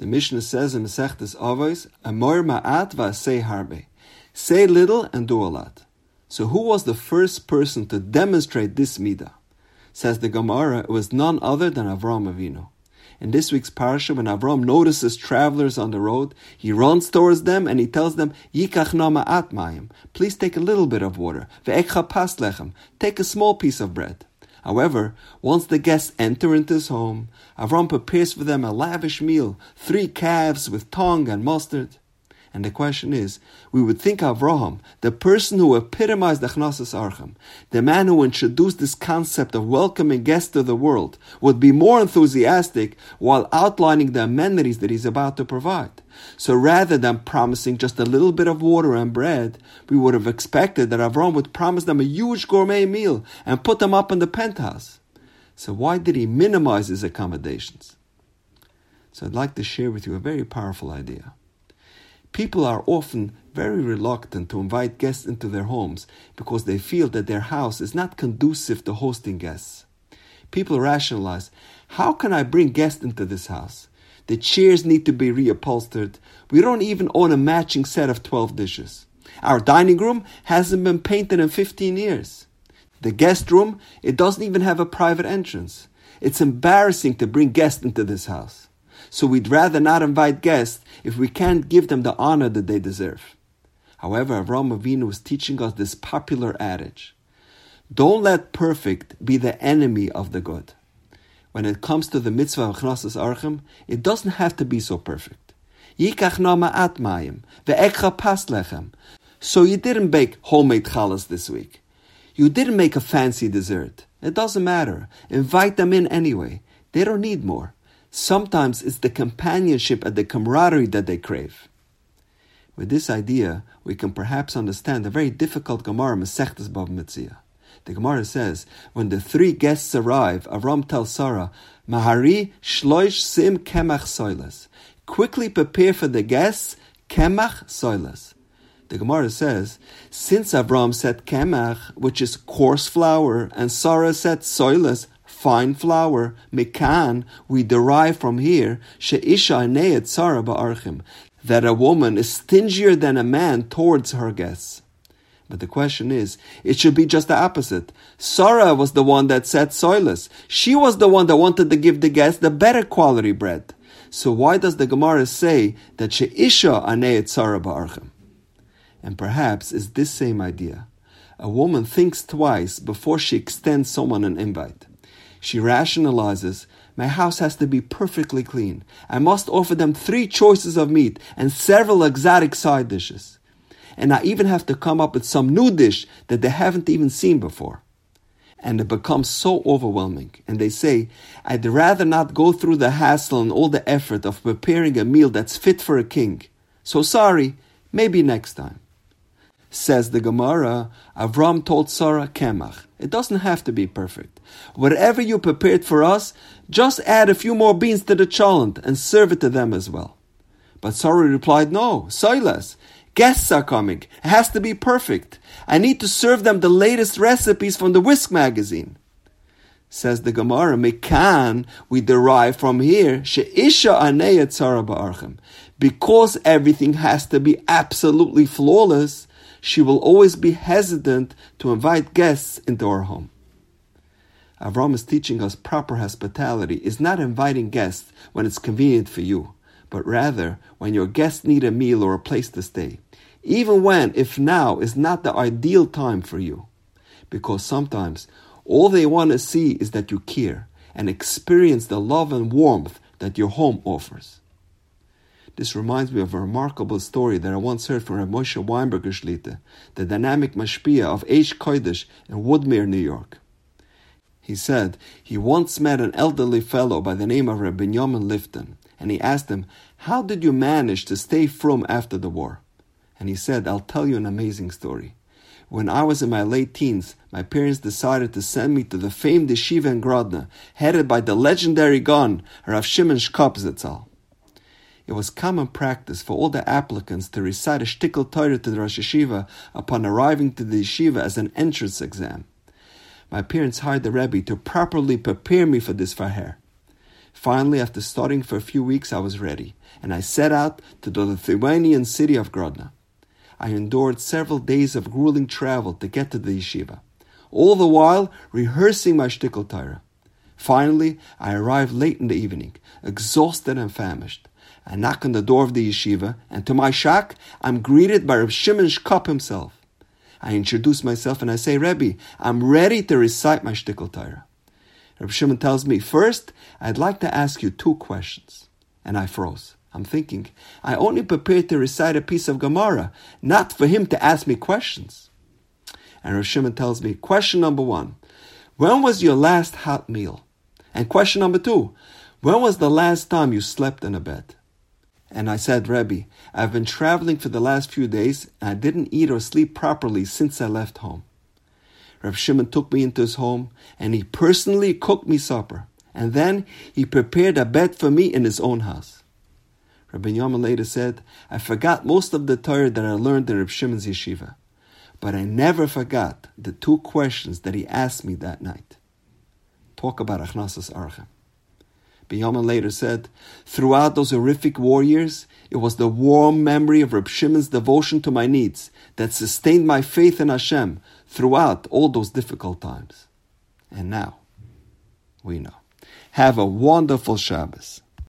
The Mishnah says in Masechtas Avos, Amor ma'at va'asei harbe. Say little and do a lot. So who was the first person to demonstrate this midah? Says the Gemara, it was none other than Avram Avinu. In this week's parsha, when Avram notices travelers on the road, he runs towards them and he tells them, Yikach ma'at mayim. Please take a little bit of water. Ve'ekcha pas lechem. Take a small piece of bread. However, once the guests enter into his home, Avram prepares for them a lavish meal, three calves with tongue and mustard. And the question is, we would think Avraham, the person who epitomized the Hachnasas Orchim, the man who introduced this concept of welcoming guests to the world, would be more enthusiastic while outlining the amenities that he's about to provide. So rather than promising just a little bit of water and bread, we would have expected that Avram would promise them a huge gourmet meal and put them up in the penthouse. So why did he minimize his accommodations? So I'd like to share with you a very powerful idea. People are often very reluctant to invite guests into their homes because they feel that their house is not conducive to hosting guests. People rationalize how can I bring guests into this house? The chairs need to be reupholstered. We don't even own a matching set of 12 dishes. Our dining room hasn't been painted in 15 years. The guest room, it doesn't even have a private entrance. It's embarrassing to bring guests into this house so we'd rather not invite guests if we can't give them the honor that they deserve. However, Avram Avinu was teaching us this popular adage. Don't let perfect be the enemy of the good. When it comes to the mitzvah of Chnasas Archim, it doesn't have to be so perfect. So you didn't bake homemade challahs this week. You didn't make a fancy dessert. It doesn't matter. Invite them in anyway. They don't need more. Sometimes it's the companionship and the camaraderie that they crave. With this idea, we can perhaps understand a very difficult Gemara Masechtas Bava Metzia. The Gemara says, when the three guests arrive, Avram tells Sarah, Mahari shloish sim kemach soilas. Quickly prepare for the guests kemach soilas. The Gemara says, since Avram said kemach, which is coarse flour, and Sarah said soilas, fine flour, mikan, we derive from here, she'isha ne'et tzara ba'archim, that a woman is stingier than a man towards her guests. But the question is, it should be just the opposite. Sarah was the one that said soilas. She was the one that wanted to give the guests the better quality bread. So why does the Gemara say that she'isha aneet tzara ba'archim? And perhaps it's this same idea. A woman thinks twice before she extends someone an invite. She rationalizes, my house has to be perfectly clean. I must offer them three choices of meat and several exotic side dishes. And I even have to come up with some new dish that they haven't even seen before. And it becomes so overwhelming. And they say, I'd rather not go through the hassle and all the effort of preparing a meal that's fit for a king. So sorry, maybe next time. Says the Gemara, Avram told Sarah Kemach. It doesn't have to be perfect. Whatever you prepared for us, just add a few more beans to the cholent and serve it to them as well. But Sarah replied, No, soilas, guests are coming. It has to be perfect. I need to serve them the latest recipes from the Whisk magazine. Says the Gemara, Mekan, we derive from here, She'isha aneyat tzara ba'archem. Because everything has to be absolutely flawless, she will always be hesitant to invite guests into our home. Avram is teaching us proper hospitality is not inviting guests when it's convenient for you, but rather when your guests need a meal or a place to stay, even when, if now, is not the ideal time for you. Because sometimes all they want to see is that you care and experience the love and warmth that your home offers. This reminds me of a remarkable story that I once heard from Rav Moshe Weinberger Shlita, the dynamic mashpia of Aish Kodesh in Woodmere, New York. He said he once met an elderly fellow by the name of Rabbi Binyamin Lifton, and he asked him, How did you manage to stay frum after the war? And he said, I'll tell you an amazing story. When I was in my late teens, my parents decided to send me to the famed yeshiva in Grodno, headed by the legendary Gaon, Rav Shimon Shkop Zitzal it was common practice for all the applicants to recite a shtickle Torah to the Rosh Yeshiva upon arriving to the yeshiva as an entrance exam. My parents hired the Rebbe to properly prepare me for this farher. Finally, after studying for a few weeks, I was ready, and I set out to the Lithuanian city of Grodno. I endured several days of grueling travel to get to the yeshiva, all the while rehearsing my shtickle Torah. Finally, I arrived late in the evening, exhausted and famished. I knock on the door of the yeshiva, and to my shock, I'm greeted by Reb Shimon Shkop himself. I introduce myself and I say, Rebbe, I'm ready to recite my shtickle Torah. Reb Shimon tells me, first, I'd like to ask you two questions. And I froze. I'm thinking, I only prepared to recite a piece of Gemara, not for him to ask me questions. And Reb Shimon tells me, question number one, when was your last hot meal? And question number two, when was the last time you slept in a bed? And I said, Rebbe, I've been traveling for the last few days and I didn't eat or sleep properly since I left home. Reb Shimon took me into his home and he personally cooked me supper. And then he prepared a bed for me in his own house. Rabbi Yaman later said, I forgot most of the Torah that I learned in Reb Shimon's yeshiva, but I never forgot the two questions that he asked me that night. Talk about Hachnasas Orchim. Binyamin later said, Throughout those horrific war years, it was the warm memory of Reb Shimon's devotion to my needs that sustained my faith in Hashem throughout all those difficult times. And now, we know. Have a wonderful Shabbos.